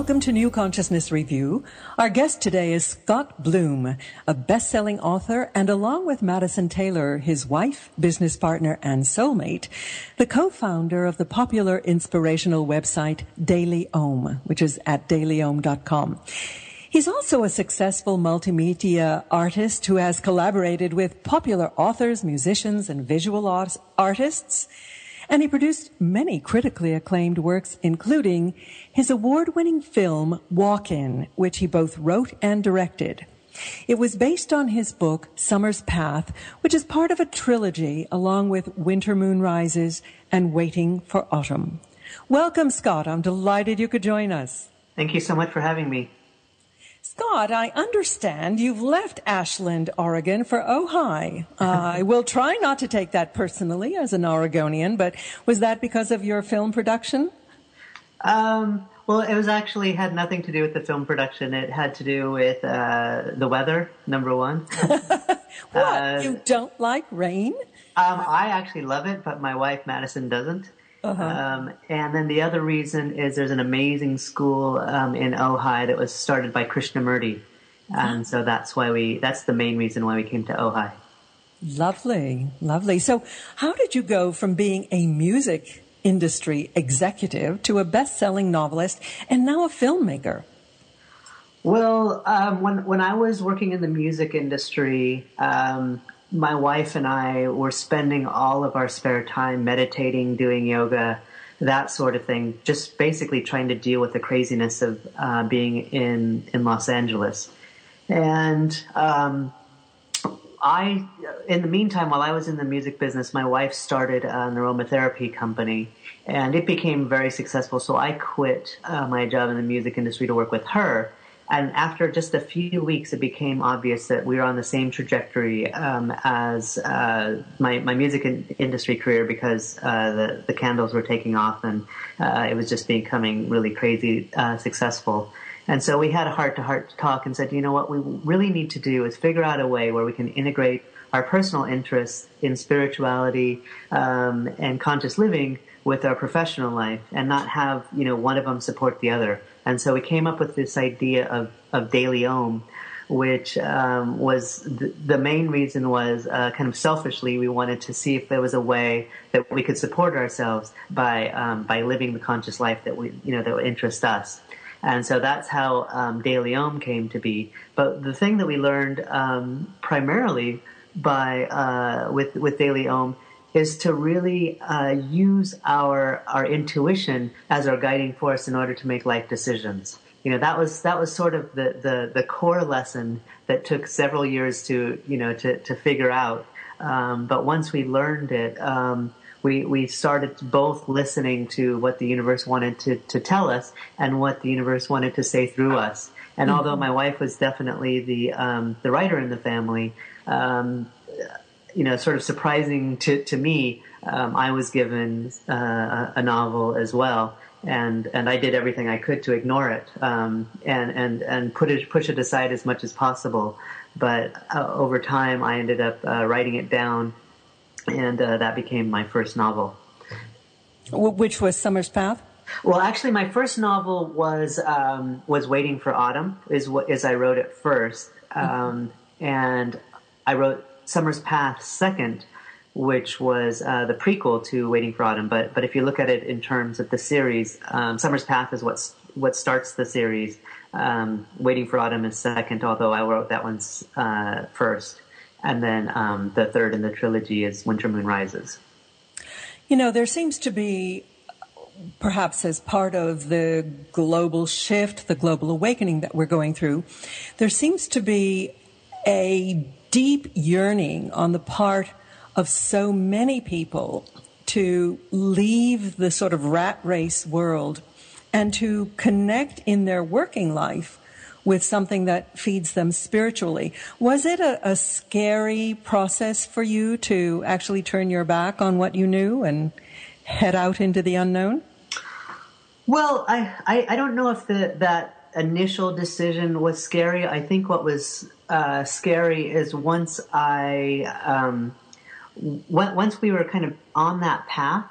Welcome to New Consciousness Review. Our guest today is Scott Blum, a best-selling author, and along with Madisyn Taylor, his wife, business partner, and soulmate, the co-founder of the popular inspirational website DailyOM, which is at dailyom.com. He's also a successful multimedia artist who has collaborated with popular authors, musicians, and visual art- artists. And he produced many critically acclaimed works, including his award-winning film, Walk-In, which he both wrote and directed. It was based on his book, Summer's Path, which is part of a trilogy along with Winter Moon Rises and Waiting for Autumn. Welcome, Scott. I'm delighted you could join us. Thank you so much for having me. Scott, I understand you've left Ashland, Oregon for Ojai. Uh, I will try not to take that personally as an Oregonian, but was that because of your film production? Um, well, it was actually had nothing to do with the film production. It had to do with uh, the weather, number one. what? Uh, you don't like rain? Um, I actually love it, but my wife Madisyn doesn't. Uh-huh. Um, and then the other reason is there's an amazing school um, in Ojai that was started by Krishnamurti, and so that's why we that's the main reason why we came to Ojai. Lovely, lovely. So, how did you go from being a music industry executive to a best-selling novelist and now a filmmaker? Well, um, when when I was working in the music industry, um, my wife and I were spending all of our spare time meditating, doing yoga, that sort of thing, just basically trying to deal with the craziness of uh, being in in Los Angeles. And um, I, in the meantime, while I was in the music business, my wife started an aromatherapy company, and it became very successful. So I quit uh, my job in the music industry to work with her and after just a few weeks, it became obvious that we were on the same trajectory um, as uh, my, my music in- industry career because uh, the, the candles were taking off and uh, it was just becoming really crazy uh, successful. And so we had a heart to heart talk and said, you know what we really need to do is figure out a way where we can integrate our personal interests in spirituality um, and conscious living with our professional life and not have, you know, one of them support the other. And so we came up with this idea of, of DailyOM, which um, was th- the main reason was uh, kind of selfishly we wanted to see if there was a way that we could support ourselves by um, by living the conscious life that we you know that would interest us. And so that's how um, DailyOM came to be. But the thing that we learned um, primarily by uh, with with DailyOM is to really uh, use our our intuition as our guiding force in order to make life decisions. You know, that was that was sort of the the, the core lesson that took several years to you know to to figure out. Um, but once we learned it, um, we we started both listening to what the universe wanted to to tell us and what the universe wanted to say through us. And mm-hmm. although my wife was definitely the um, the writer in the family, um, you know, sort of surprising to, to me, um, I was given uh, a novel as well, and and I did everything I could to ignore it um, and and and put it push it aside as much as possible. But uh, over time, I ended up uh, writing it down, and uh, that became my first novel. Which was Summer's Path. Well, actually, my first novel was um, was Waiting for Autumn. Is what is I wrote it first, um, and I wrote Summer's Path second, which was uh, the prequel to Waiting for Autumn. But but if you look at it in terms of the series, um, Summer's Path is what what starts the series. Um, Waiting for Autumn is second, although I wrote that one uh, first, and then um, the third in the trilogy is Winter Moon Rises. You know, there seems to be perhaps as part of the global shift, the global awakening that we're going through, there seems to be a deep yearning on the part of so many people to leave the sort of rat race world and to connect in their working life with something that feeds them spiritually. Was it a, a, scary process for you to actually turn your back on what you knew and head out into the unknown? Well, I, I, I don't know if the, that initial decision was scary. I think what was uh, scary is once I um, w- once we were kind of on that path,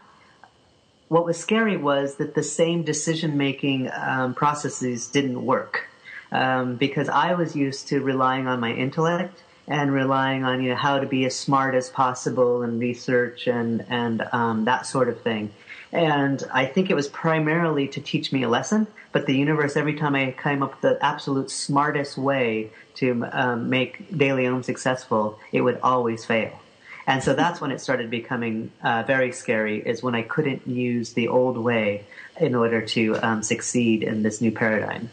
what was scary was that the same decision making um, processes didn't work um, because I was used to relying on my intellect and relying on you know how to be as smart as possible and research and and um, that sort of thing. And I think it was primarily to teach me a lesson. But the universe, every time I came up with the absolute smartest way to um, make DailyOM successful, it would always fail. And so that's when it started becoming uh, very scary, is when I couldn't use the old way in order to um, succeed in this new paradigm.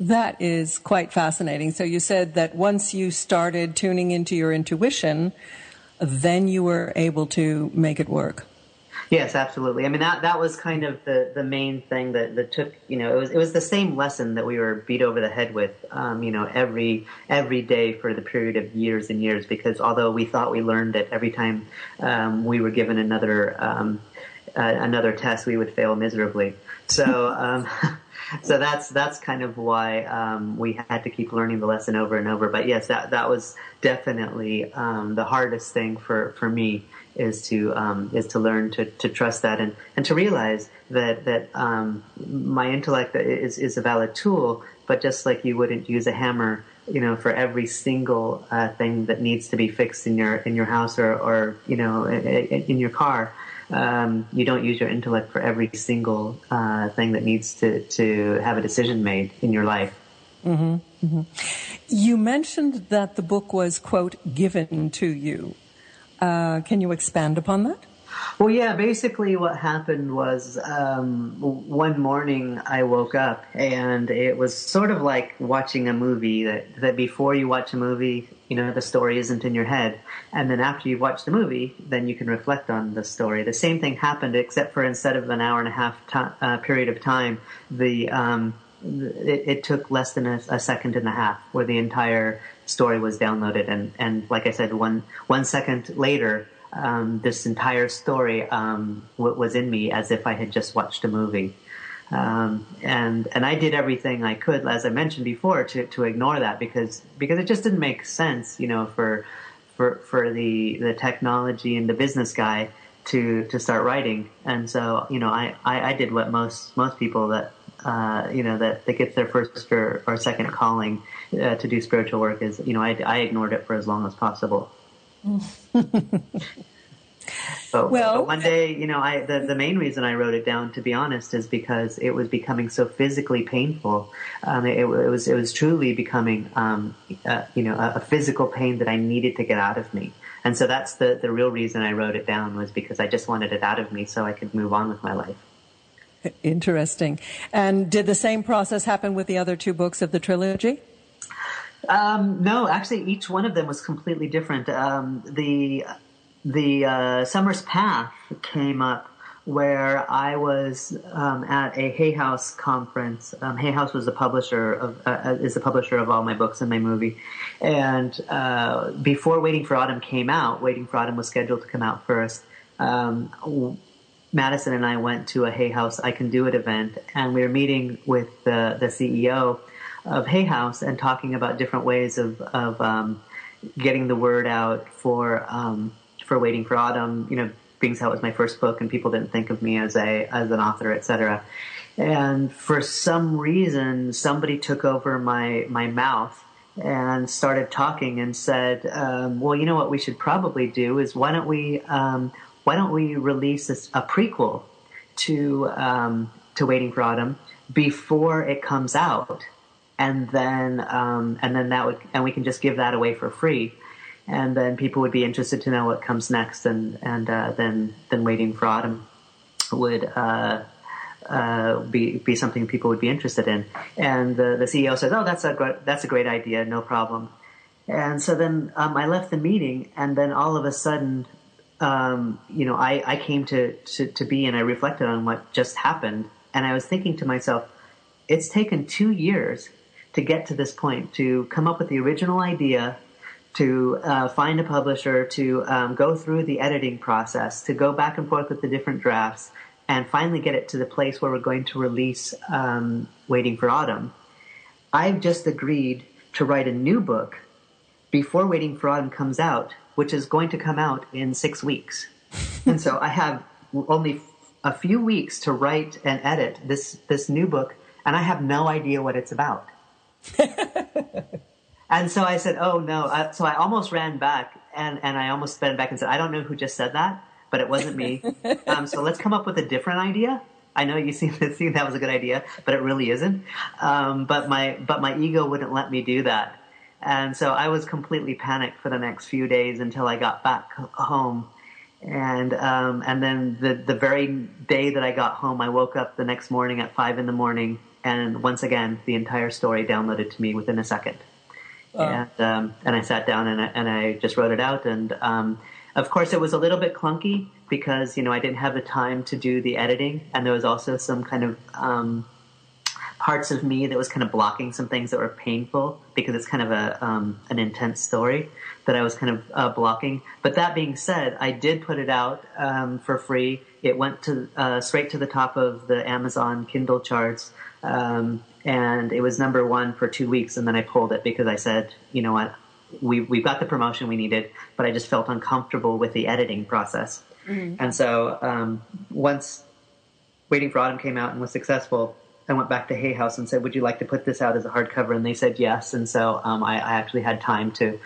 That is quite fascinating. So you said that once you started tuning into your intuition, then you were able to make it work. Yes, absolutely. I mean that that was kind of the, the main thing that, that took you know it was it was the same lesson that we were beat over the head with um, you know every every day for the period of years and years because although we thought we learned it every time um, we were given another um, uh, another test we would fail miserably. So um, so that's that's kind of why um, we had to keep learning the lesson over and over. But yes, that that was definitely um, the hardest thing for for me is to um, is to learn to, to trust that and, and to realize that that um, my intellect is is a valid tool, but just like you wouldn't use a hammer, you know, for every single uh, thing that needs to be fixed in your in your house or or you know in, in your car. Um, you don't use your intellect for every single uh, thing that needs to, to have a decision made in your life. Mm-hmm, mm-hmm. You mentioned that the book was, quote, given to you. Uh, can you expand upon that? Well, yeah, basically what happened was um, one morning I woke up and it was sort of like watching a movie that, that before you watch a movie, you know, the story isn't in your head. And then after you watch the movie, then you can reflect on the story. The same thing happened except for instead of an hour and a half uh, period of time, the, um, it, it, took less than a, a second and a half where the entire story was downloaded, and and like I said, one one second later, um, this entire story um, was in me as if I had just watched a movie. Um, and and I did everything I could, as I mentioned before, to, to ignore that because because it just didn't make sense, you know, for for for the the technology and the business guy to to start writing. And so you know, I, I, I did what most most people that uh, you know that that gets their first or, or second calling uh, to do spiritual work is, you know, I, I ignored it for as long as possible. But, well, but one day, you know, I the, the main reason I wrote it down, to be honest, is because it was becoming so physically painful. Um, it, it, was it was truly becoming, um, uh, you know, a, a, physical pain that I needed to get out of me. And so that's the the real reason I wrote it down was because I just wanted it out of me so I could move on with my life. Interesting. And did the same process happen with the other two books of the trilogy? Um, no, actually, each one of them was completely different. Um, the the uh, Summer's Path came up where I was um, at a Hay House conference. Um, Hay House was the publisher of uh, uh, is the publisher of all my books and my movie. And uh, before Waiting for Autumn came out, Waiting for Autumn was scheduled to come out first. Um, Madisyn and I went to a Hay House I Can Do It event, and we were meeting with the the CEO of Hay House and talking about different ways of of um, getting the word out for um, for Waiting for Autumn. You know, being how it was my first book and people didn't think of me as a as an author, etc. And for some reason, somebody took over my my mouth and started talking and said, um, "Well, you know what we should probably do is why don't we um, why don't we release a, a prequel to um, to Waiting for Autumn before it comes out?" And then um, and then that would and we can just give that away for free. And then people would be interested to know what comes next and and uh, then then waiting for autumn would uh, uh, be be something people would be interested in. And the, the CEO says oh that's a great, that's a great idea no problem. And so then um, I left the meeting and then all of a sudden um, you know I, I came to, to to be and I reflected on what just happened. And I was thinking to myself it's taken two years to get to this point, to come up with the original idea, to uh, find a publisher, to um, go through the editing process, to go back and forth with the different drafts, and finally get it to the place where we're going to release um, Waiting for Autumn. I've just agreed to write a new book before Waiting for Autumn comes out, which is going to come out in six weeks. and so I have only a few weeks to write and edit this this new book, and I have no idea what it's about. and so I said, "Oh no!" I, so I almost ran back, and and I almost ran back and said, "I don't know who just said that, but it wasn't me." um, so let's come up with a different idea. I know you seem to think that was a good idea, but it really isn't. Um, but my but my ego wouldn't let me do that, and so I was completely panicked for the next few days until I got back home and um, and then the the very day that I got home, I woke up the next morning at five in the morning, and once again, the entire story downloaded to me within a second. And um, and I sat down and I, and I just wrote it out, and um, of course, it was a little bit clunky because you know I didn't have the time to do the editing, and there was also some kind of um, parts of me that was kind of blocking some things that were painful because it's kind of a um, an intense story that I was kind of uh, blocking. But that being said, I did put it out um, for free. It went to uh, straight to the top of the Amazon Kindle charts, um, and it was number one for two weeks. And then I pulled it because I said, you know what, we we've got the promotion we needed, but I just felt uncomfortable with the editing process. Mm-hmm. And so um, once Waiting for Autumn came out and was successful, I went back to Hay House and said, "Would you like to put this out as a hardcover?" And they said yes. And so um, I, I, actually had time to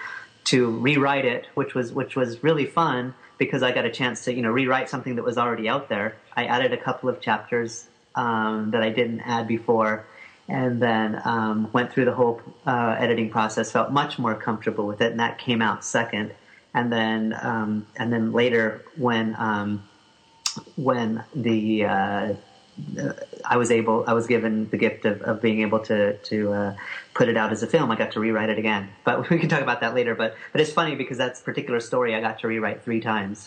to rewrite it, which was which was really fun because I got a chance to you know rewrite something that was already out there. I added a couple of chapters um, that I didn't add before, and then um, went through the whole uh, editing process. Felt much more comfortable with it, and that came out second. And then um, and then later when um, when the uh, I was able, I was given the gift of, of being able to to uh, put it out as a film. I got to rewrite it again, but we can talk about that later. But but it's funny because that particular story I got to rewrite three times.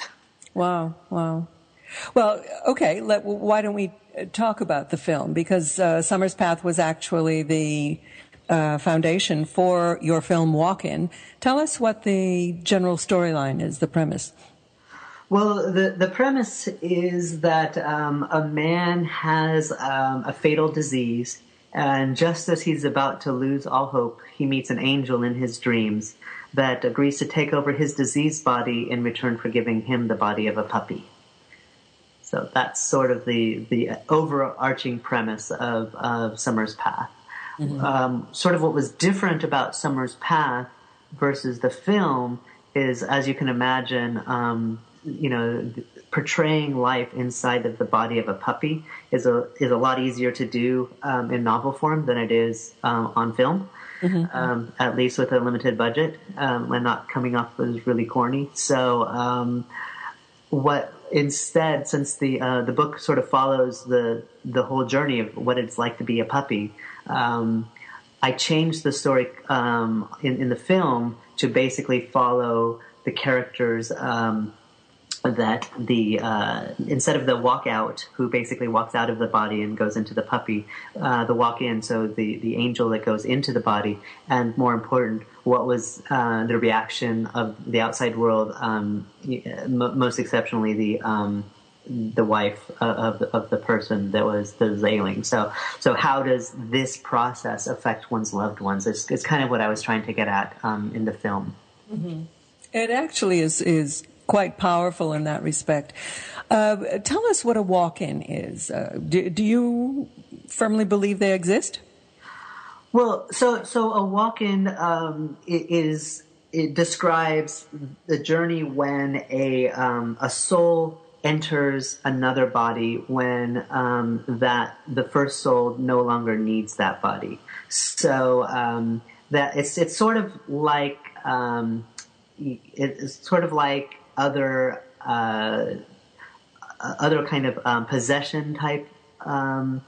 Wow, wow. Well, okay. Let, why don't we talk about the film? Because uh, Summer's Path was actually the uh, foundation for your film Walk In. Tell us what the general storyline is, the premise. Well, the, the premise is that um, a man has um, a fatal disease, and just as he's about to lose all hope, he meets an angel in his dreams that agrees to take over his diseased body in return for giving him the body of a puppy. So that's sort of the, the overarching premise of, of Summer's Path. Mm-hmm. Um, sort of what was different about Summer's Path versus the film is, as you can imagine, um, you know, portraying life inside of the body of a puppy is a is a lot easier to do um, in novel form than it is um, on film. Mm-hmm. Um, at least with a limited budget um, and not coming off as really corny. So, um, what instead, since the uh, the book sort of follows the the whole journey of what it's like to be a puppy, um, I changed the story in in the film to basically follow the characters um, that the uh, instead of the walkout, who basically walks out of the body and goes into the puppy, uh, the walk in, so the the angel that goes into the body, and more important, what was uh, the reaction of the outside world, um, most exceptionally the um, the wife of, of the person that was the ailing. So so how does this process affect one's loved ones? It's, it's kind of what I was trying to get at um, in the film. Mm-hmm. It actually is is quite powerful in that respect. Uh, tell us what a walk-in is. Uh, do, do, you firmly believe they exist? Well, so so a walk-in um, is it describes the journey when a um, a soul enters another body when um, that the first soul no longer needs that body. So um, that it's it's sort of like um, it's sort of like other uh, other kind of um, possession type um,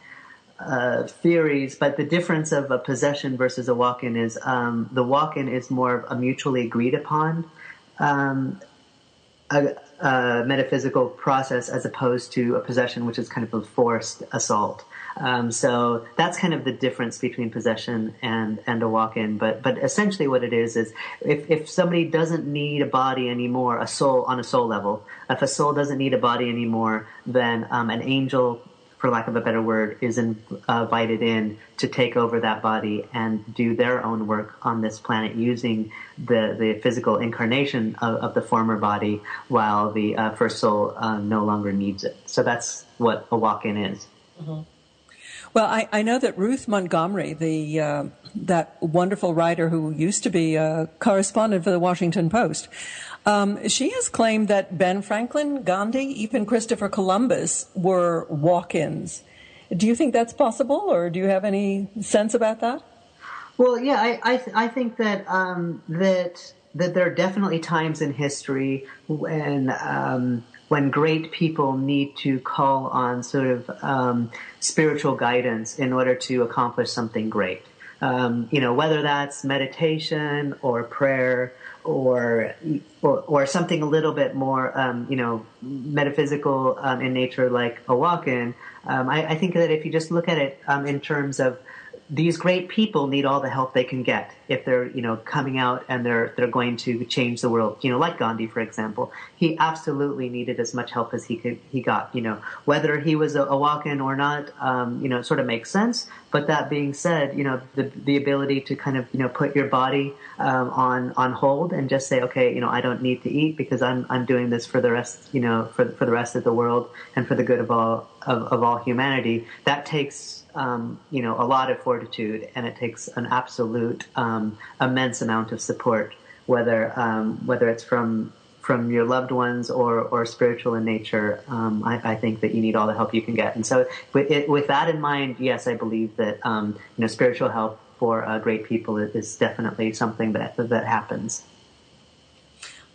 uh, theories, but the difference of a possession versus a walk-in is um, the walk-in is more of a mutually agreed upon um, a, a metaphysical process as opposed to a possession, which is kind of a forced assault. Um, so that's kind of the difference between possession and, and a walk-in. But but essentially, what it is is if if somebody doesn't need a body anymore, a soul on a soul level, if a soul doesn't need a body anymore, then um, an angel for lack of a better word, is uh, invited in to take over that body and do their own work on this planet using the, the physical incarnation of, of the former body while the uh, first soul uh, no longer needs it. So that's what a walk in is. Mm-hmm. Well, I, I, know that Ruth Montgomery, the uh, that wonderful writer who used to be a correspondent for the Washington Post, um, she has claimed that Ben Franklin, Gandhi, even Christopher Columbus were walk-ins. Do you think that's possible, or do you have any sense about that? Well, yeah, I I, th- I think that um, that that there are definitely times in history when um, when great people need to call on sort of um, spiritual guidance in order to accomplish something great. Um, you know, whether that's meditation or prayer or or, or something a little bit more, um, you know, metaphysical um, in nature, like a walk-in. Um, I, I, think that if you just look at it um, in terms of these great people need all the help they can get if they're you know coming out and they're they're going to change the world. You know like Gandhi for example he absolutely needed as much help as he could he got. You know whether he was a, a walk-in or not um, you know it sort of makes sense. But that being said you know the the ability to kind of you know put your body um, on on hold and just say okay you know I don't need to eat because I'm I'm doing this for the rest you know for for the rest of the world and for the good of all of, of all humanity that takes um, you know, a lot of fortitude, and it takes an absolute um, immense amount of support, whether um, whether it's from from your loved ones or or spiritual in nature. Um, I, I, think that you need all the help you can get, and so with, it, with that in mind, yes, I believe that um, you know spiritual help for uh, great people is definitely something that that happens.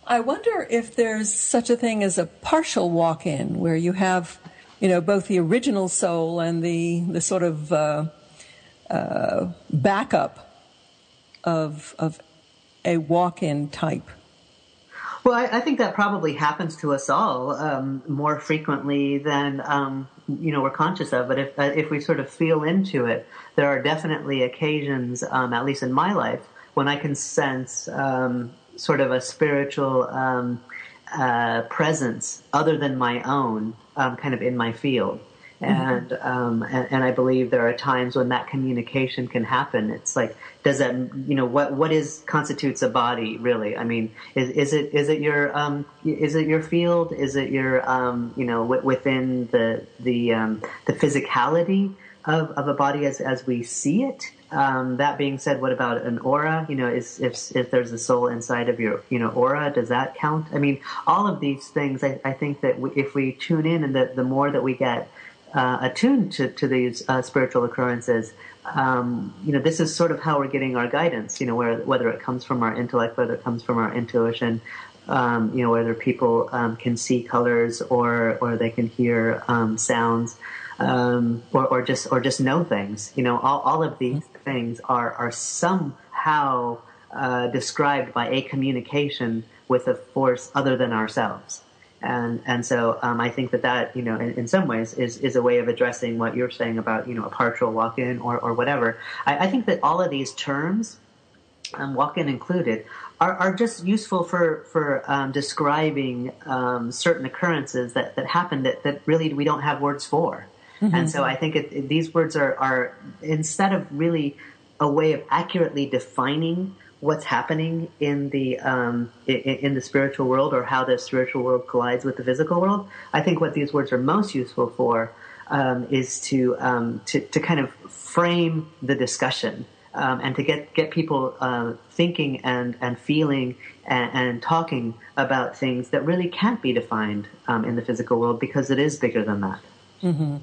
I wonder if there's such a thing as a partial walk-in where you have you know, both the original soul and the the sort of uh, uh, backup of of a walk-in type. Well, I, I, think that probably happens to us all um, more frequently than um, you know we're conscious of. But if uh, if we sort of feel into it, there are definitely occasions, um, at least in my life, when I can sense um, sort of a spiritual um, uh, presence other than my own um, kind of in my field. Mm-hmm. And, um, and, and I believe there are times when that communication can happen. It's like, does that you know what what is constitutes a body really? I mean, is is it is it your um, is it your field? Is it your um, you know w- within the the um, the physicality of, of a body as as we see it? Um, that being said, what about an aura? You know, is if if there's a soul inside of your you know aura, does that count? I mean, all of these things. I, I think that we, if we tune in, and the the more that we get uh, attuned to to these uh, spiritual occurrences, um, you know, this is sort of how we're getting our guidance. You know, where, whether it comes from our intellect, whether it comes from our intuition. Um, you know, whether people um, can see colors or or they can hear um, sounds um, or, or, just or just know things. You know, all, all of these things are are somehow uh, described by a communication with a force other than ourselves. And and so um, I think that that you know in, in, some ways is is a way of addressing what you're saying about you know a partial walk-in or or whatever. I, I think that all of these terms, um, walk-in included, are, are just useful for for um, describing um, certain occurrences that that happen that that really we don't have words for. Mm-hmm. And so I think it, it, these words are, are, instead of really a way of accurately defining what's happening in the um, in, in, the spiritual world or how the spiritual world collides with the physical world. I think what these words are most useful for um, is to, um, to to kind of frame the discussion um, and to get get people uh, thinking and and feeling and, and, talking about things that really can't be defined um, in the physical world because it is bigger than that. Mm-hmm.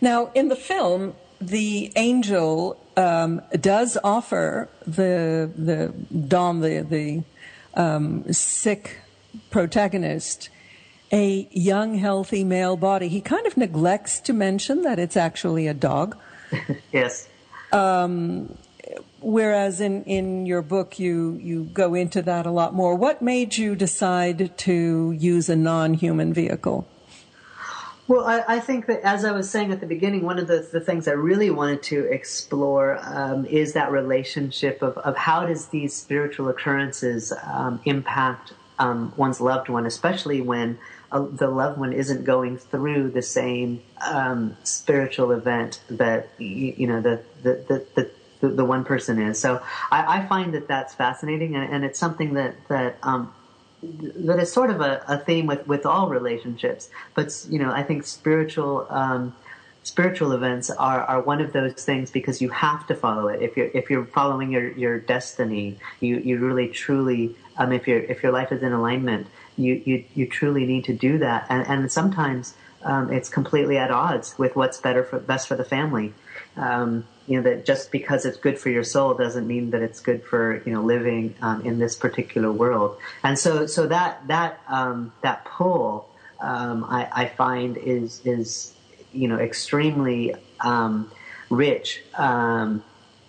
Now, in the film, the angel um, does offer the the Don, the the um, sick protagonist, a young, healthy male body. He kind of neglects to mention that it's actually a dog. yes. Um, whereas in, in your book, you, you go into that a lot more. What made you decide to use a non human vehicle? Well, I, I, think that as I was saying at the beginning, one of the, the things I really wanted to explore um, is that relationship of, of how does these spiritual occurrences um, impact um, one's loved one, especially when uh, the loved one isn't going through the same um, spiritual event that you, you know the the, the the, the the one person is. So I, I find that that's fascinating, and, and, it's something that that um, that is sort of a, a, theme with, with all relationships. But you know, I think spiritual um, spiritual events are, are one of those things because you have to follow it. If you're if you're following your, your destiny, you, you really truly um, if your if your life is in alignment, you, you you truly need to do that. And and sometimes um, it's completely at odds with what's better for best for the family. Um, you know that just because it's good for your soul doesn't mean that it's good for you know living um, in this particular world. And so so that that um, that pull um, I, I, find is is you know extremely um, rich, um,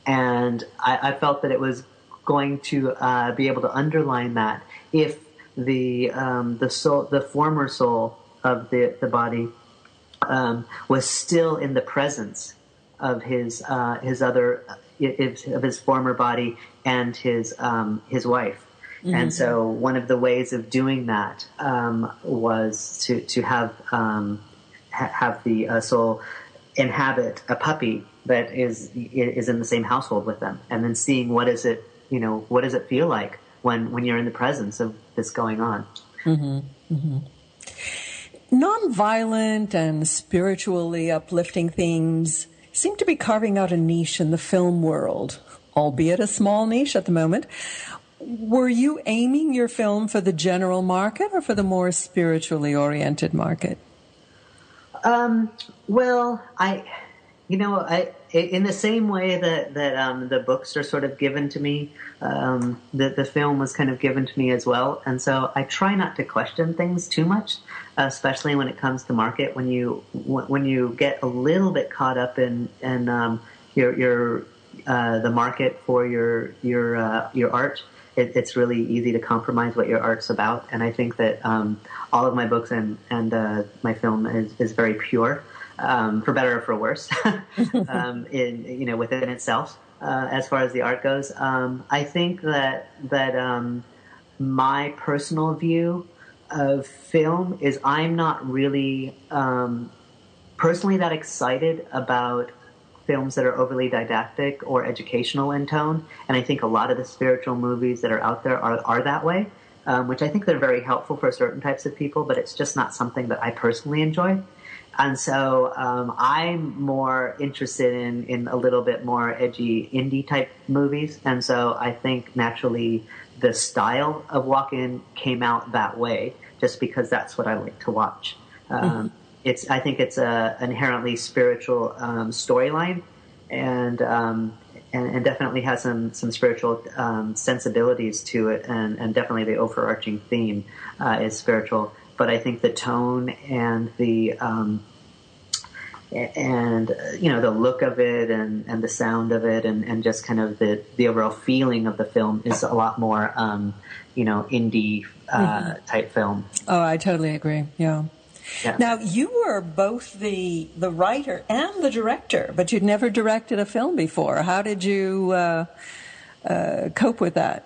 and I, I, felt that it was going to uh, be able to underline that if the um, the soul, the former soul of the the body, um, was still in the presence of his uh, his other of his former body and his um, his wife. Mm-hmm. And so, one of the ways of doing that um, was to to have um, ha- have the uh, soul inhabit a puppy that is is in the same household with them, and then seeing what is it you know what does it feel like when when you're in the presence of this going on. Mm-hmm. Mm-hmm. Nonviolent and spiritually uplifting themes seem to be carving out a niche in the film world, albeit a small niche at the moment. Were you aiming your film for the general market or for the more spiritually oriented market? Um, well, I, you know, I in the same way that that um, the books are sort of given to me, um, the the film was kind of given to me as well, and so I try not to question things too much, especially when it comes to market. When you when you get a little bit caught up in in um, your your uh, the market for your your uh, your art, it, it's really easy to compromise what your art's about. And I think that um, all of my books and and uh, my film is, is very pure, um, for better or for worse, um, in you know within itself. Uh, as far as the art goes, um, I think that that um, my personal view of film is I'm not really um, personally that excited about films that are overly didactic or educational in tone. And I think a lot of the spiritual movies that are out there are, are that way, um, which I think they're very helpful for certain types of people, but it's just not something that I personally enjoy. And so um, I'm more interested in, in a little bit more edgy indie type movies. And so I think naturally the style of Walk In came out that way just because that's what I like to watch. Um, mm-hmm it's I think it's a inherently spiritual um, storyline, and, um, and, and definitely has some some spiritual um, sensibilities to it, and, and definitely the overarching theme uh, is spiritual. But I think the tone and the um, and you know the look of it and, and the sound of it and, and just kind of the, the overall feeling of the film is a lot more um, you know indie uh, mm-hmm. type film. Oh, I totally agree. Yeah. Yeah. Now you were both the the writer and the director, but you'd never directed a film before. How did you uh, uh, cope with that?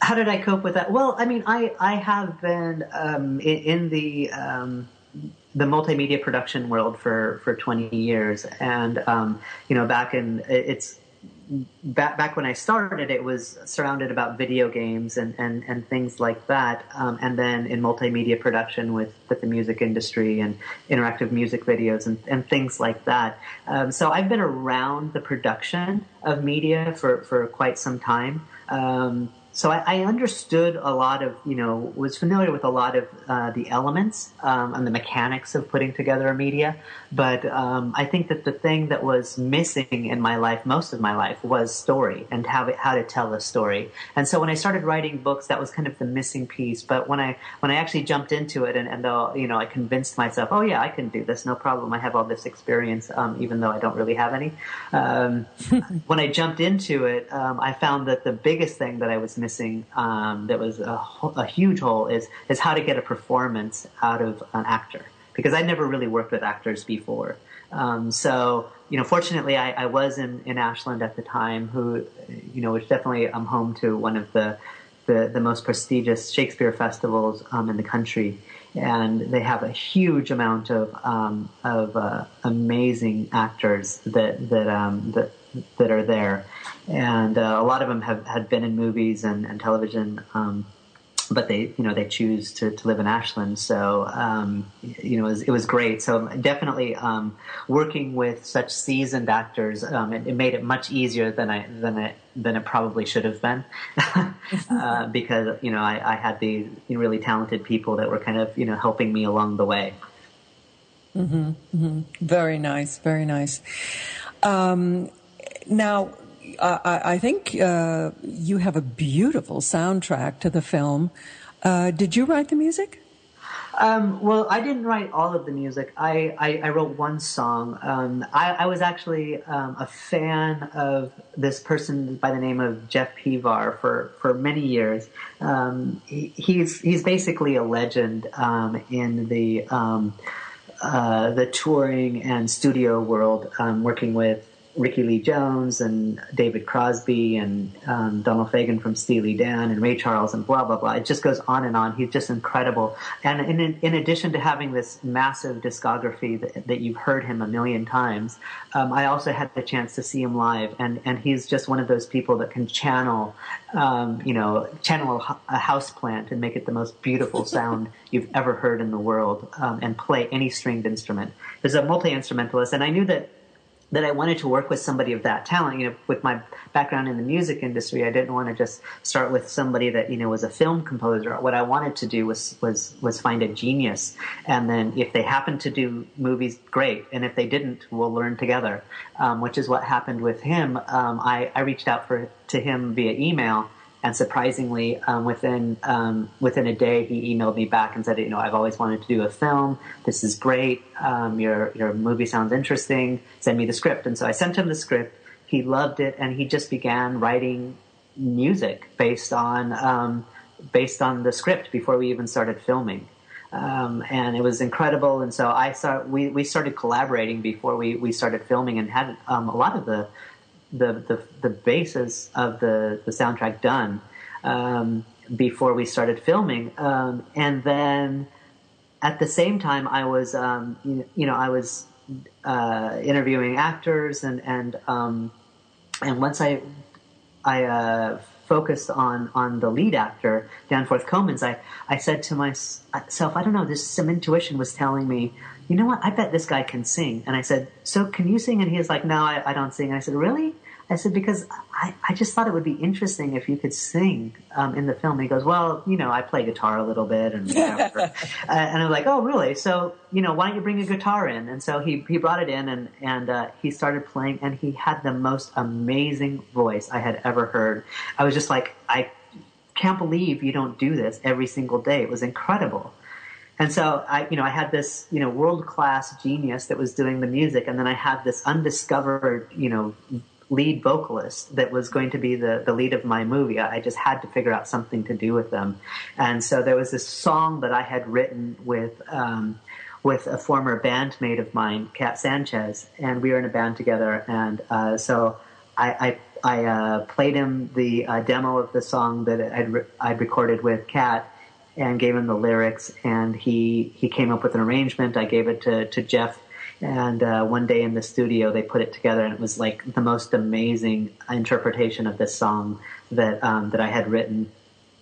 How did I cope with that? Well, I mean, I I have been um, in, in, the um, the multimedia production world for for 20 years, and um, you know, back in it's back back when I started, it was surrounded about video games and, and, and things like that. Um, and then in multimedia production with, with the music industry and interactive music videos and, and things like that. Um, so I've been around the production of media for, for quite some time. So I, I, understood a lot of, you know, was familiar with a lot of uh, the elements um, and the mechanics of putting together a media. But um, I think that the thing that was missing in my life, most of my life, was story and how how to tell a story. And so when I started writing books, that was kind of the missing piece. But when I when I actually jumped into it, and, and though you know, I convinced myself, oh yeah, I can do this, no problem. I have all this experience, um, even though I don't really have any. Um, when I jumped into it, um, I found that the biggest thing that I was missing um, that was a, a, huge hole is is how to get a performance out of an actor because I never really worked with actors before. Um, so you know, fortunately, I, I, was in, in Ashland at the time, who you know, which definitely I'm home to one of the the, the most prestigious Shakespeare festivals um, in the country. and they have a huge amount of um, of uh, amazing actors that that um, that that are there, and uh, a lot of them have had been in movies and, and television. Um, but they, you know, they choose to, to live in Ashland. So, um, you know, it was, it was, great. So definitely um, working with such seasoned actors, um, it, it, made it much easier than I than it than it probably should have been, uh, because you know I, I had these really talented people that were kind of you know helping me along the way. Mm-hmm, mm-hmm. Very nice, very nice. Now I, I think uh, you have a beautiful soundtrack to the film. Uh, did you write the music? Um, well, I didn't write all of the music. I, I, I wrote one song. Um, I, I, was actually um, a fan of this person by the name of Jeff Pevar for, for many years. Um, he, he's he's basically a legend um, in the um, uh, the touring and studio world, working with Rickie Lee Jones and David Crosby and um, Donald Fagen from Steely Dan and Ray Charles and blah blah blah. It just goes on and on. He's just incredible. And in, in addition to having this massive discography that, that you've heard him a million times, um, I also had the chance to see him live, and and he's just one of those people that can channel, um, you know, channel a, a house plant and make it the most beautiful sound you've ever heard in the world, um, and play any stringed instrument. He's a multi instrumentalist, and I knew that that I wanted to work with somebody of that talent. You know, with my background in the music industry, I didn't want to just start with somebody that you know was a film composer. What I wanted to do was was was find a genius, and then if they happened to do movies, great, and if they didn't, we'll learn together. Um, which is what happened with him. Um, I, I reached out for to him via email and surprisingly, um, within um, within a day, he emailed me back and said, "You know, I've always wanted to do a film. This is great. Um, your your movie sounds interesting. Send me the script." And so I sent him the script. He loved it, and he just began writing music based on um, based on the script before we even started filming. Um, and it was incredible. And so I start, we, we started collaborating before we, we started filming and had um, a lot of the the, the, the basis of the, the soundtrack done um, before we started filming. Um, and then at the same time, I was, um, you, you, know, I was uh, interviewing actors and, and, um, and once I, I uh, focused on, on the lead actor, Danforth Comins, I, I said to myself, I don't know, this some intuition was telling me, you know what? I bet this guy can sing. And I said, so can you sing? And he was like, no, I, I don't sing. And I said, really? I said, because I, I just thought it would be interesting if you could sing um, in the film. And he goes, well, you know, I play guitar a little bit and whatever. uh, and I'm like, oh, really? So, you know, why don't you bring a guitar in? And so he, he brought it in and, and uh, he started playing and he had the most amazing voice I had ever heard. I was just like, I can't believe you don't do this every single day. It was incredible. And so I, you know, I had this, you know, world class genius that was doing the music, and then I had this undiscovered, you know, lead vocalist that was going to be the, the lead of my movie. I just had to figure out something to do with them. And so there was this song that I had written with, um, with a former bandmate of mine, Kat Sanchez, and we were in a band together. And uh, so I, I, I uh, played him the uh, demo of the song that I'd, re- I'd recorded with Kat and gave him the lyrics, and he, he came up with an arrangement. I gave it to, to Jeff and uh, one day in the studio, they put it together, and it was like the most amazing interpretation of this song that um, that I had written.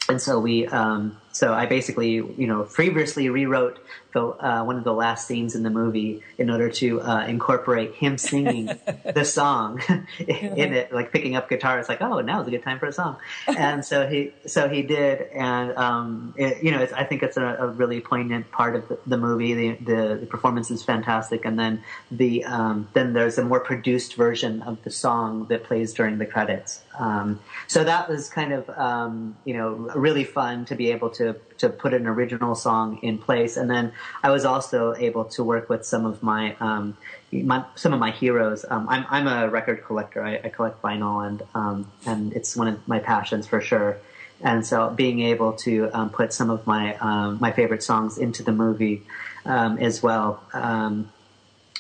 And so we, um, so I basically, you know, previously rewrote the uh, one of the last scenes in the movie in order to uh, incorporate him singing the song in it, like picking up guitar. It's like, oh, now's a good time for a song. And so he, so he did, and um, it, you know, I think it's a, a, really poignant part of the, the movie. The, the, the performance is fantastic, and then the um, then there's a more produced version of the song that plays during the credits. Um, so that was kind of um, you know really fun to be able to to put an original song in place, and then I was also able to work with some of my, um, my some of my heroes. Um, I'm I'm a record collector. I, I collect vinyl, and um, and it's one of my passions for sure. And so, being able to um, put some of my um, my favorite songs into the movie um, as well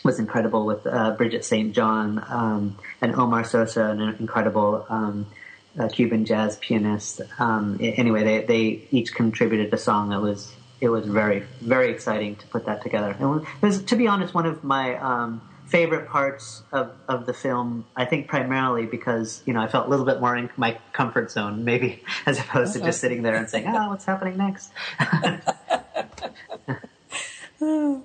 was incredible. With uh, Bridget St. John and Omar Sosa, an incredible. Cuban jazz pianist. anyway, they, they each contributed a song that was it was very very exciting to put that together. And it was, to be honest, one of my um, favorite parts of, of the film. I think primarily because you know I felt a little bit more in my comfort zone, maybe as opposed to just sitting there and saying, "Ah, oh, what's happening next."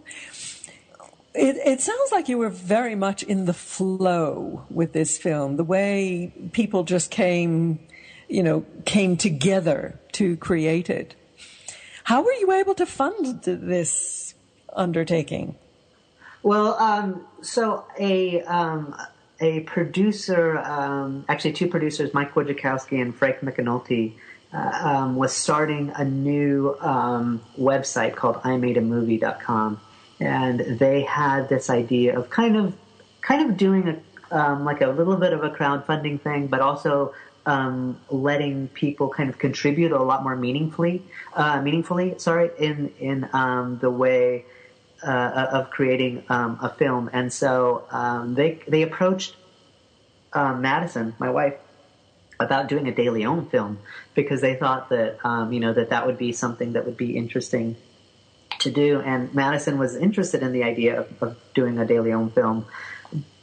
It, it, sounds like you were very much in the flow with this film, the way people just came, you know, came together to create it. How were you able to fund this undertaking? Well, um, so a um, a producer, um, actually two producers, Mike Wojciechowski and Frank McAnulty, uh, um, was starting a new um, website called imadeamovie.com, and they had this idea of kind of kind of doing a um, like a little bit of a crowdfunding thing, but also um, letting people kind of contribute a lot more meaningfully, uh, meaningfully, sorry, in in um, the way uh, of creating um, a film. And so um, they they approached um, Madisyn, my wife, about doing a DailyOM film because they thought that you know that that would be something that would be interesting to do. And Madisyn was interested in the idea of, of doing a DailyOM film.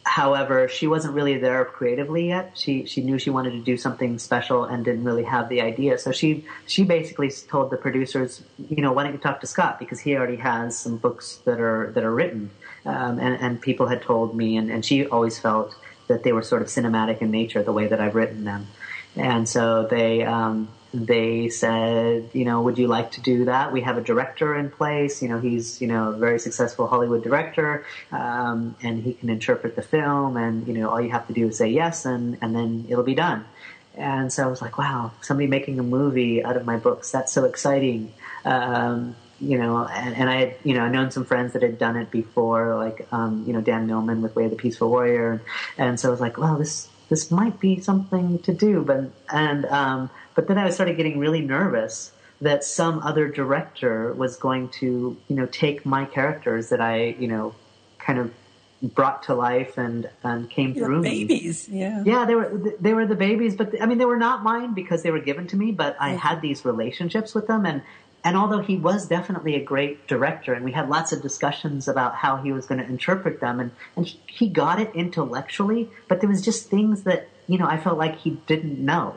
However, she wasn't really there creatively yet. She she knew she wanted to do something special and didn't really have the idea. So she she basically told the producers, you know, why don't you talk to Scott because he already has some books that are that are written. Um, and and people had told me, and, and she always felt that they were sort of cinematic in nature, the way that I've written them. And so they um, they said, you know, would you like to do that? We have a director in place. You know, he's you know a very successful Hollywood director, um, and he can interpret the film. And you know, all you have to do is say yes, and and then it'll be done. And so I was like, wow, somebody making a movie out of my books. That's so exciting. Um, you know, and, and, I had, you know, known some friends that had done it before, like, um, you know, Dan Millman with Way of the Peaceful Warrior. And, so I was like, wow, this, this might be something to do. But, and, um, but then I started getting really nervous that some other director was going to, you know, take my characters that I, you know, kind of brought to life and and came Your through babies, me. yeah, yeah. They were they were the babies, but I mean they were not mine because they were given to me. But I had these relationships with them, and and although he was definitely a great director, and we had lots of discussions about how he was going to interpret them, and and he got it intellectually, but there was just things that you know I felt like he didn't know,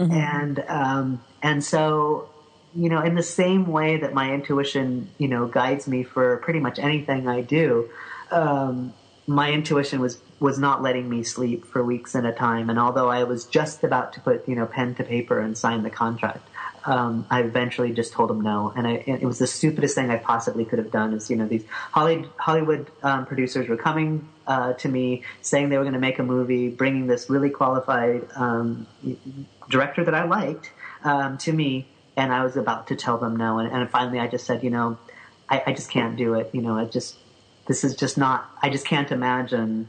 mm-hmm. and um, and so you know in the same way that my intuition you know guides me for pretty much anything I do, um, my intuition was was not letting me sleep for weeks at a time, and although I was just about to put you know pen to paper and sign the contract. Um, I eventually just told him no, and, I, it was the stupidest thing I possibly could have done. Is you know these Hollywood, Hollywood um, producers were coming uh, to me saying they were going to make a movie, bringing this really qualified um, director that I liked um, to me, and I was about to tell them no. And, and finally, I just said, you know, I, I, just can't do it. You know, I just this is just not. I just can't imagine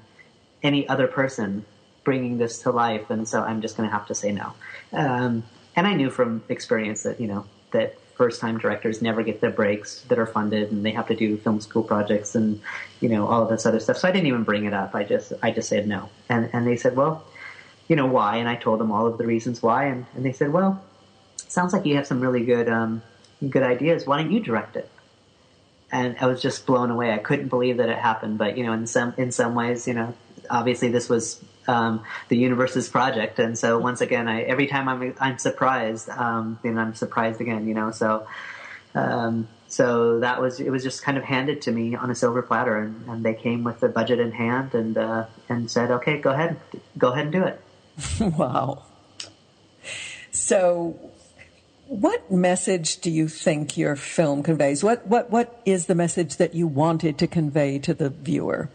any other person bringing this to life, and so I'm just going to have to say no. Um, and I knew from experience that you know that first time directors never get the breaks that are funded and they have to do film school projects and you know all of this other stuff so i didn't even bring it up i just i just said no and and they said well you know why and i told them all of the reasons why and, and they said well sounds like you have some really good um, good ideas why don't you direct it and i was just blown away i couldn't believe that it happened but you know in some in some ways you know obviously this was um, the universe's project. And so once again, I, every time I'm, I'm surprised, um, then I'm surprised again, you know, so, um, so that was, it was just kind of handed to me on a silver platter and, and they came with the budget in hand and, uh, and said, okay, go ahead, go ahead and do it. wow. So what message do you think your film conveys? What, what, what is the message that you wanted to convey to the viewer?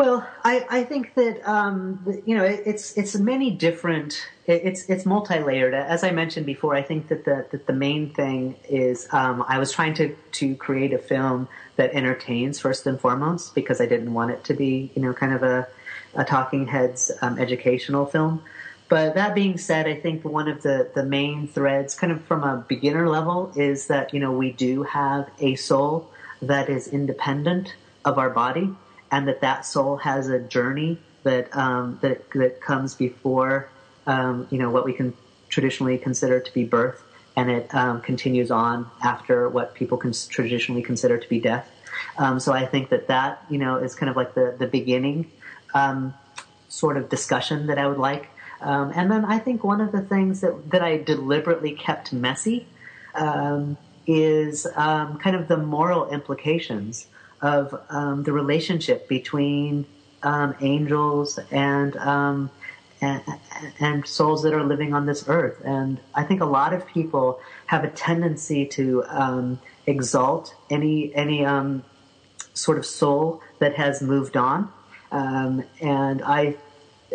Well, I, I think that um, you know it, it's it's many different. It, it's it's multi layered. As I mentioned before, I think that the that the main thing is um, I was trying to to create a film that entertains first and foremost because I didn't want it to be you know kind of a a talking heads um, educational film. But that being said, I think one of the, the main threads, kind of from a beginner level, is that you know we do have a soul that is independent of our body and that that soul has a journey that um, that that comes before um, you know what we can traditionally consider to be birth, and it um, continues on after what people can traditionally consider to be death. Um, so I think that that you know is kind of like the the beginning um, sort of discussion that I would like. Um, and then I think one of the things that that I deliberately kept messy um, is um, kind of the moral implications of the relationship between angels and and, and, souls that are living on this earth. And I think a lot of people have a tendency to um, exalt any any um, sort of soul that has moved on. Um, and I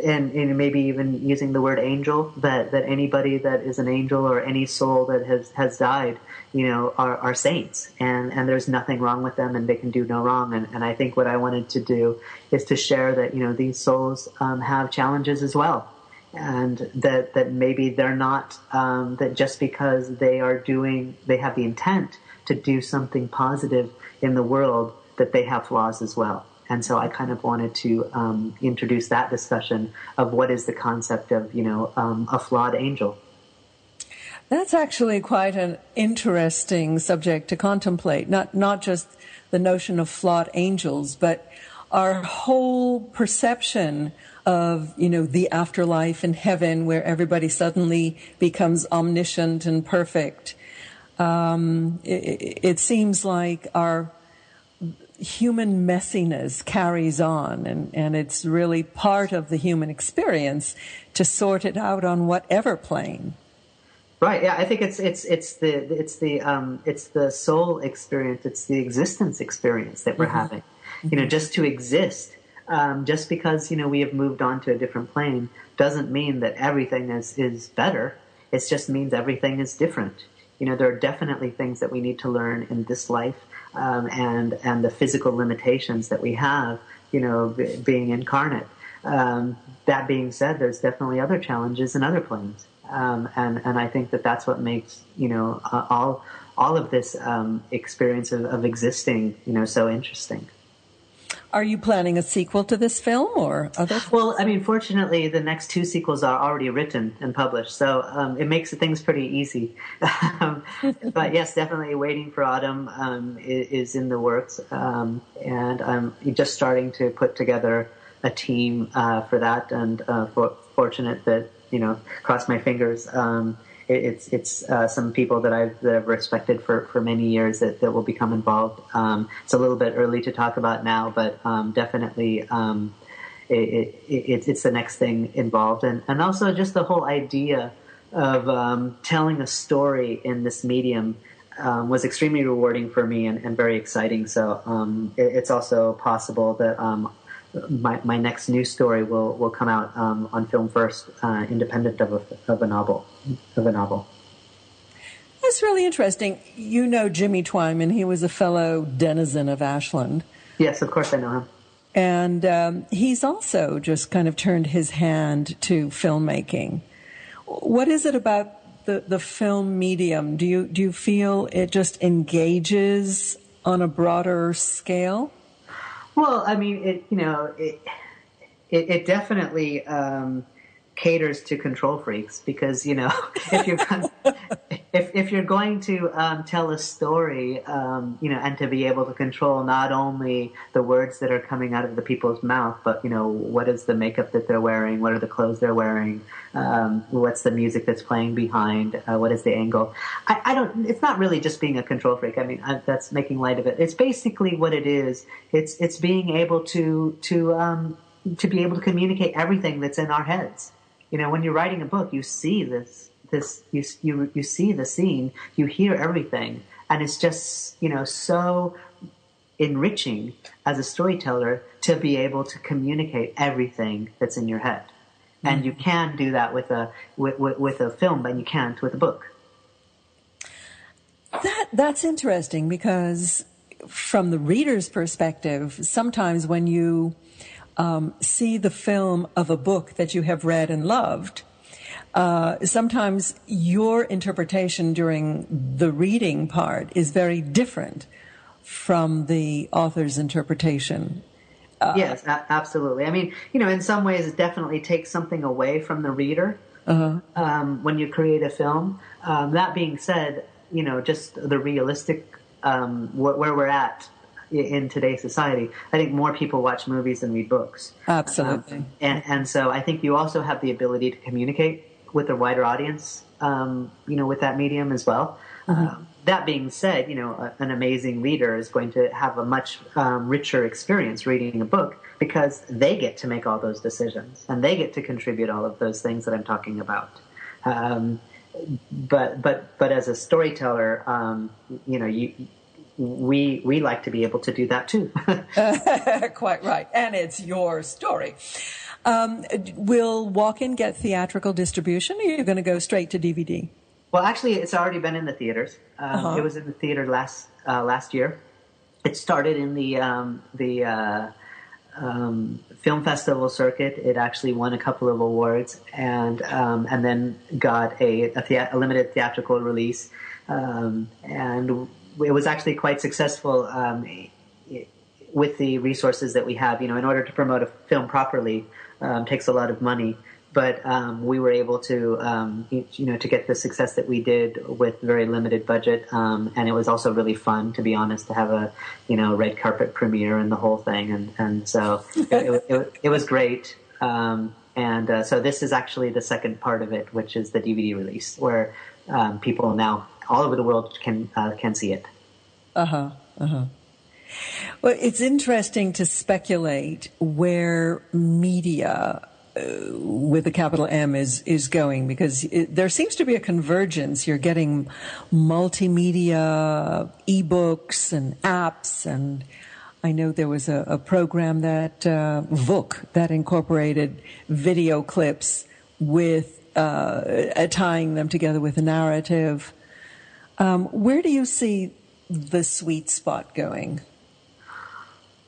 and, and, maybe even using the word angel that, that anybody that is an angel or any soul that has, has died, you know, are, are saints and, and there's nothing wrong with them and they can do no wrong. And, and I think what I wanted to do is to share that, you know, these souls um, have challenges as well. And that, that maybe they're not, um, that just because they are doing, they have the intent to do something positive in the world, that they have flaws as well. And so I kind of wanted to um, introduce that discussion of what is the concept of, you know, um, a flawed angel. That's actually quite an interesting subject to contemplate. Not not just the notion of flawed angels, but our whole perception of you know the afterlife in heaven, where everybody suddenly becomes omniscient and perfect. Um, it, it seems like our human messiness carries on and, and it's really part of the human experience to sort it out on whatever plane. Right. Yeah, I think it's it's it's the it's the um, it's the soul experience. It's the existence experience that we're mm-hmm. having. Mm-hmm. You know, just to exist, um, just because you know we have moved on to a different plane, doesn't mean that everything is is better. It just means everything is different. You know, there are definitely things that we need to learn in this life um, and and the physical limitations that we have, you know, b- being incarnate. Um, that being said, there's definitely other challenges in other planes, um, and and I think that that's what makes you know uh, all all of this um, experience of, of existing, you know, so interesting. Are you planning a sequel to this film or other? Well, I mean, fortunately, the next two sequels are already written and published, so um, it makes things pretty easy. but yes, definitely, Waiting for Autumn um, is, is, in the works, um, and I'm just starting to put together a team uh, for that, and uh, for, fortunate that you know, cross my fingers um, it's it's uh, some people that I've that I've respected for, for many years that, that will become involved. Um, it's a little bit early to talk about now, but um, definitely um, it, it, it's the next thing involved, and and also just the whole idea of um, telling a story in this medium. Um, was extremely rewarding for me and, and very exciting. So um, it, it's also possible that my, my next news story will, will come out um, on film first, uh, independent of a, of a novel. Of a novel. That's really interesting. You know Jimmy Twyman. He was a fellow denizen of Ashland. Yes, of course I know him. And um, he's also just kind of turned his hand to filmmaking. What is it about the, the film medium? Do you do you feel it just engages on a broader scale? Well, I mean, it you know it it, it definitely um, caters to control freaks because you know if you're if if you're going to um, tell a story, um, you know, and to be able to control not only the words that are coming out of the people's mouth, but you know, what is the makeup that they're wearing, what are the clothes they're wearing, um, what's the music that's playing behind, uh, what is the angle. I, I, don't. It's not really just being a control freak. I mean, I, that's making light of it. It's basically what it is. It's it's being able to to um, to be able to communicate everything that's in our heads. You know, when you're writing a book, you see this this you you you see the scene, you hear everything, and it's just you know so enriching as a storyteller to be able to communicate everything that's in your head. Mm-hmm. And you can do that with a with, with, with a film, but you can't with a book. That that's interesting because from the reader's perspective, sometimes when you um, see the film of a book that you have read and loved, uh, sometimes your interpretation during the reading part is very different from the author's interpretation. Uh, yes, a- absolutely. I mean, you know, in some ways, it definitely takes something away from the reader. uh-huh. um, when you create a film. Um, that being said, you know, just the realistic um, wh- where we're at in today's society, I think more people watch movies than read books. Absolutely. Um, and, and so I think you also have the ability to communicate with a wider audience, um, you know, with that medium as well. Mm-hmm. Um, that being said, you know, a, an amazing reader is going to have a much um, richer experience reading a book because they get to make all those decisions and they get to contribute all of those things that I'm talking about. Um, but but but as a storyteller, um, you know, you we we like to be able to do that too. Quite right, and it's your story. Um, will Walk-In get theatrical distribution, or are you going to go straight to DVD? Well, actually, it's already been in the theaters. Um, uh-huh. It was in the theater last uh, last year. It started in the um, the uh, um, film festival circuit. It actually won a couple of awards, and um, and then got a a, thea- a limited theatrical release, um, and it was actually quite successful. Um, with the resources that we have, you know, in order to promote a film properly, um, takes a lot of money but um, we were able to, um, you know, to get the success that we did with very limited budget, um, and it was also really fun, to be honest, to have a, you know, red carpet premiere and the whole thing, and and so it, it, it, was great. And uh, so this is actually the second part of it, which is the DVD release, where people now all over the world can uh, can see it. Uh huh. Uh huh. Well, it's interesting to speculate where media uh, with a capital M is is going because it, there seems to be a convergence. You're getting multimedia ebooks and apps, and I know there was a, a program that uh, that incorporated video clips with uh, tying them together with a narrative. Um, where do you see the sweet spot going?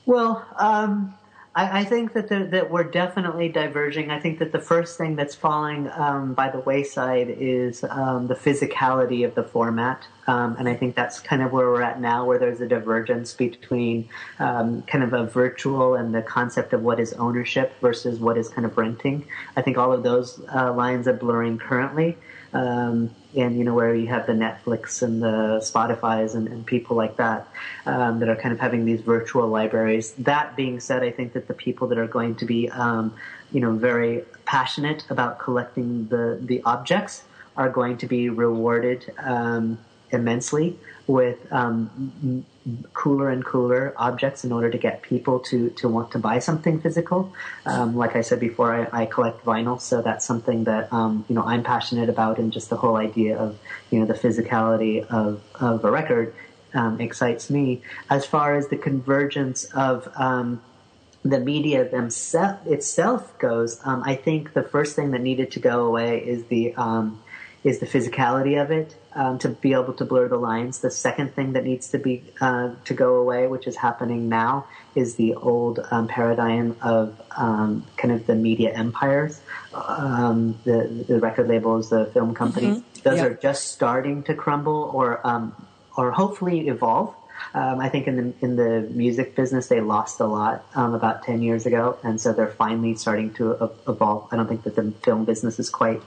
Well, um, I, I think that that we're definitely diverging. I think that the first thing that's falling um, by the wayside is um, the physicality of the format, um, and I think that's kind of where we're at now, where there's a divergence between um, kind of a virtual and the concept of what is ownership versus what is kind of renting. I think all of those uh, lines are blurring currently. Um, and you know where you have the Netflix and the Spotify's and, and people like that um, that are kind of having these virtual libraries. That being said, I think that the people that are going to be um, you know very passionate about collecting the the objects are going to be rewarded um, immensely with um, cooler and cooler objects in order to get people to, to want to buy something physical. Um, like I said before, I, I, collect vinyl, so that's something that um, you know I'm passionate about, and just the whole idea of you know the physicality of of a record um, excites me. As far as the convergence of um, the media themselves itself goes, um, I think the first thing that needed to go away is the um, is the physicality of it um, to be able to blur the lines. The second thing that needs to be uh, to go away, which is happening now, is the old um, paradigm of um, kind of the media empires, um, the the record labels, the film companies. Mm-hmm. Those are just starting to crumble, or um, or hopefully evolve. Um, I think in the in the music business they lost a lot um, about ten years ago, and so they're finally starting to evolve. I don't think that the film business is quite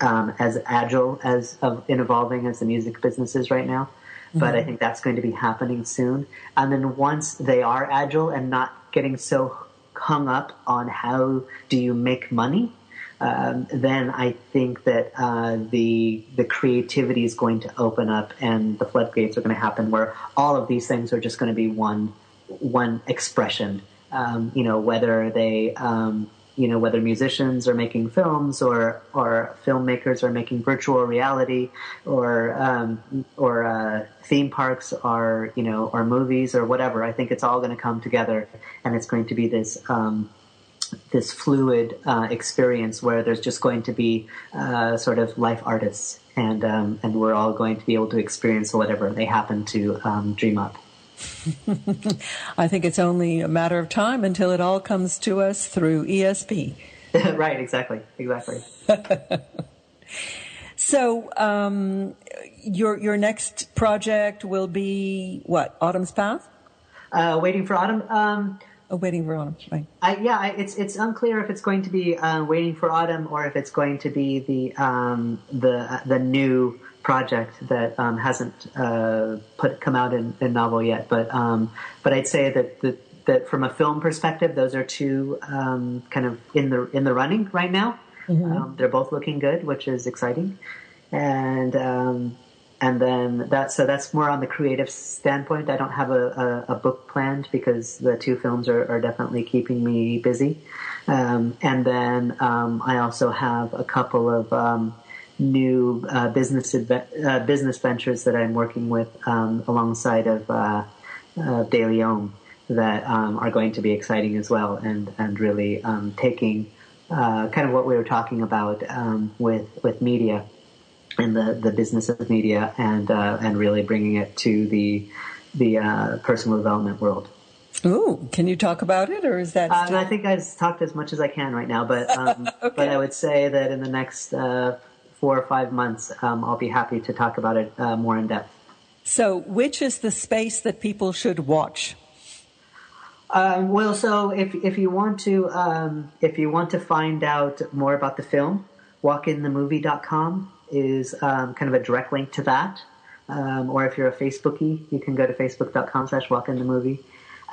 um, as agile as of, in evolving as the music business is right now. Mm-hmm. But I think that's going to be happening soon. And then once they are agile and not getting so hung up on how do you make money, um, then I think that uh, the the creativity is going to open up and the floodgates are going to happen where all of these things are just going to be one one expression. Um, you know, whether they um, you know whether musicians are making films or or filmmakers are making virtual reality or um, or uh, theme parks are you know or movies or whatever. I think it's all going to come together and it's going to be this. Um, this fluid uh, experience where there's just going to be uh, sort of life artists, and um, and we're all going to be able to experience whatever they happen to um, dream up. I think it's only a matter of time until it all comes to us through ESP. right, exactly, exactly. so, um, your your next project will be what? Autumn's Path. Uh, waiting for autumn. Um, Oh, waiting for autumn. Right. I, yeah, I, it's it's unclear if it's going to be uh, waiting for autumn or if it's going to be the um, the the new project that um, hasn't uh, put come out in, in novel yet. But um, but I'd say that the, that from a film perspective, those are two um, kind of in the in the running right now. Mm-hmm. Um, they're both looking good, which is exciting, and um, and then that so that's more on the creative standpoint. I don't have a, a, a book planned because the two films are, are definitely keeping me busy. Um, and then um, I also have a couple of um, new uh, business uh, business ventures that I'm working with um, alongside of uh, uh, DailyOM that um, are going to be exciting as well, and and really um, taking uh, kind of what we were talking about with with media and the, the business of media and uh, and really bringing it to the the uh, personal development world. Ooh, can you talk about it, or is that? Uh, I think I've talked as much as I can right now, but um, okay. but I would say that in the next uh, four or five months, um, I'll be happy to talk about it uh, more in depth. So, which is the space that people should watch? Um, well, so if if you want to um, if you want to find out more about the film, walkinthemovie.com is um, kind of a direct link to that. Um, or if you're a Facebookie, you can go to facebook.com slash walk in the movie.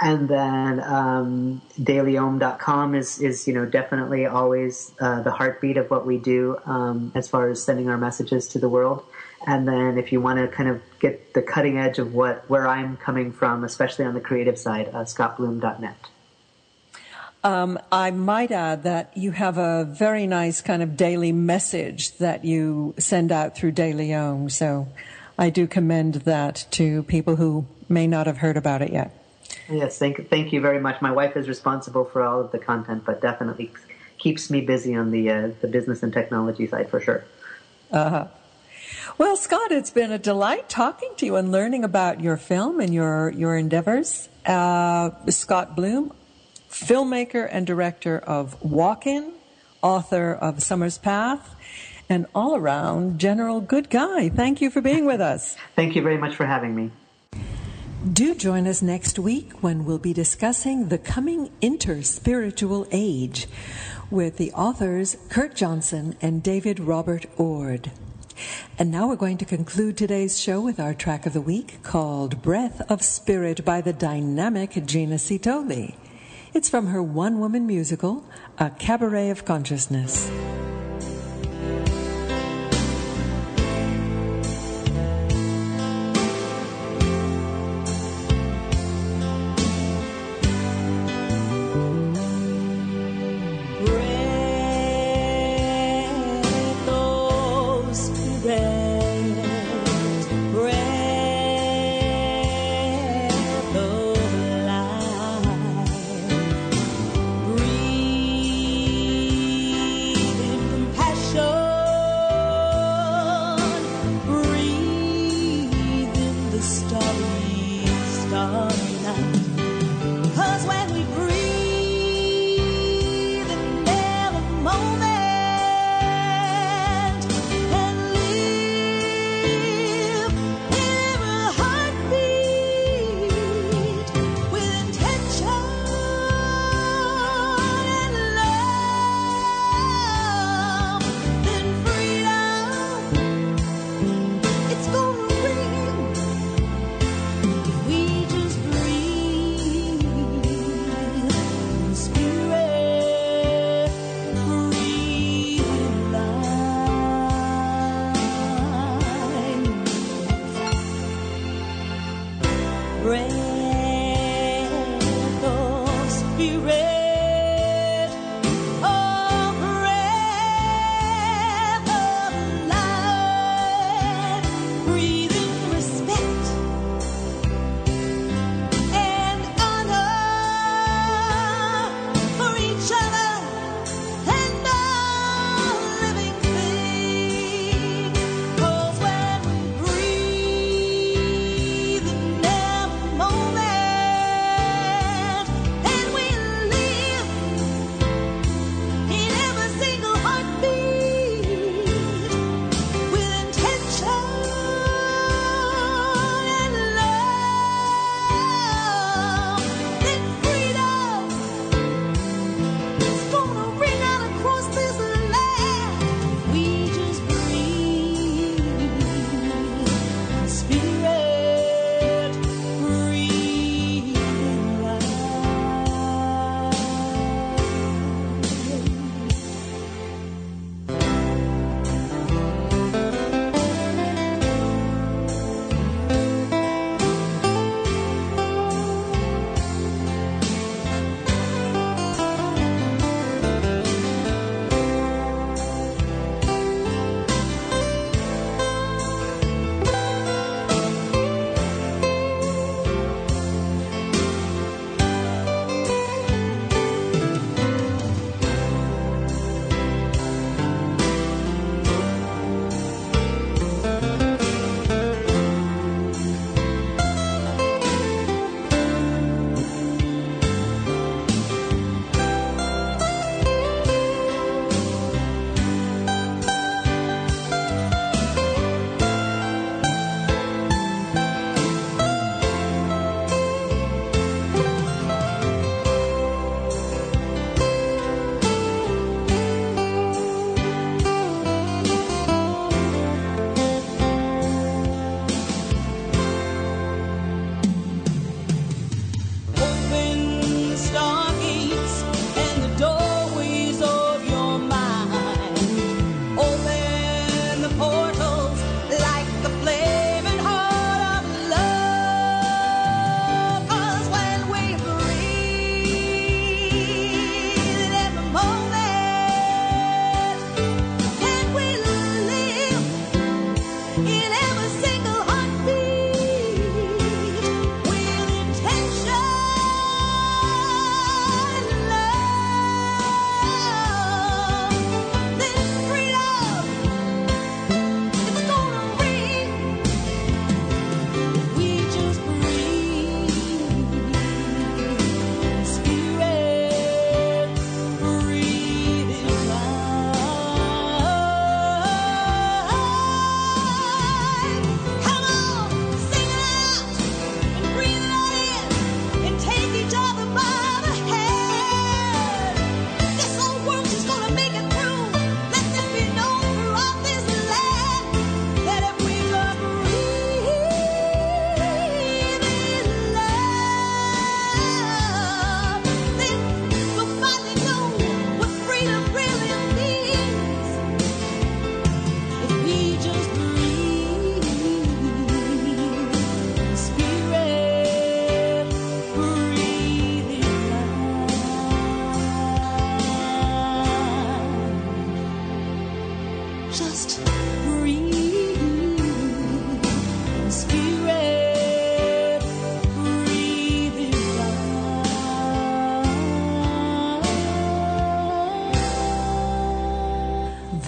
And then um, DailyOM.com is, is, you know, definitely always uh, the heartbeat of what we do um, as far as sending our messages to the world. And then if you want to kind of get the cutting edge of what where I'm coming from, especially on the creative side, uh, scottblum.net. Um, I might add that you have a very nice kind of daily message that you send out through DailyOM. So I do commend that to people who may not have heard about it yet. Yes, thank, thank you very much. My wife is responsible for all of the content, but definitely keeps me busy on the uh, the business and technology side for sure. Uh-huh. Well, Scott, it's been a delight talking to you and learning about your film and your your endeavors. Uh, Scott Blum, filmmaker and director of Walk In, author of Summer's Path, and all around general good guy. Thank you for being with us. Thank you very much for having me. Do join us next week when we'll be discussing the coming interspiritual age with the authors Kurt Johnson and David Robert Ord. And now we're going to conclude today's show with our track of the week called Breath of Spirit by the dynamic Gina Citoli. It's from her one woman musical, A Cabaret of Consciousness.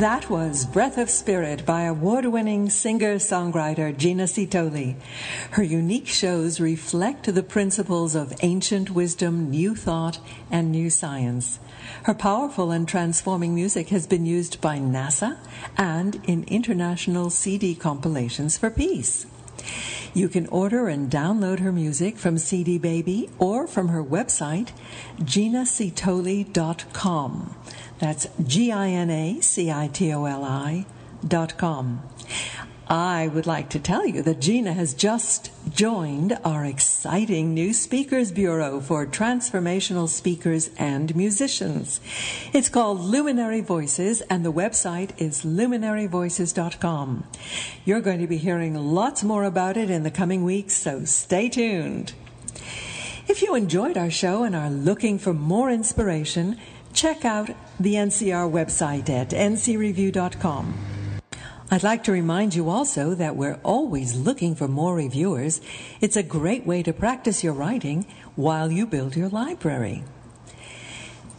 That was Breath of Spirit by award winning singer songwriter Gina Citoli. Her unique shows reflect the principles of ancient wisdom, new thought, and new science. Her powerful and transforming music has been used by NASA and in international CD compilations for peace. You can order and download her music from CD Baby or from her website, ginacitoli.com. That's G I N A C I T O L I dot com. I would like to tell you that Gina has just joined our exciting new Speakers Bureau for transformational speakers and musicians. It's called Luminary Voices, and the website is luminaryvoices.com. You're going to be hearing lots more about it in the coming weeks, so stay tuned. If you enjoyed our show and are looking for more inspiration, check out the NCR website at ncreview.com. I'd like to remind you also that we're always looking for more reviewers. It's a great way to practice your writing while you build your library.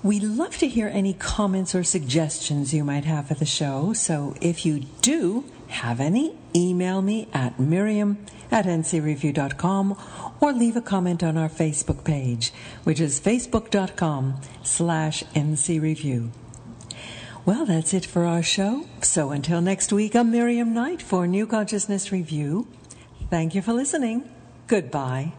We love to hear any comments or suggestions you might have for the show, so if you do have any, email me at miriam at ncreview.com or leave a comment on our Facebook page, which is facebook.com slash ncreview. Well, that's it for our show. So until next week, I'm Miriam Knight for New Consciousness Review. Thank you for listening. Goodbye.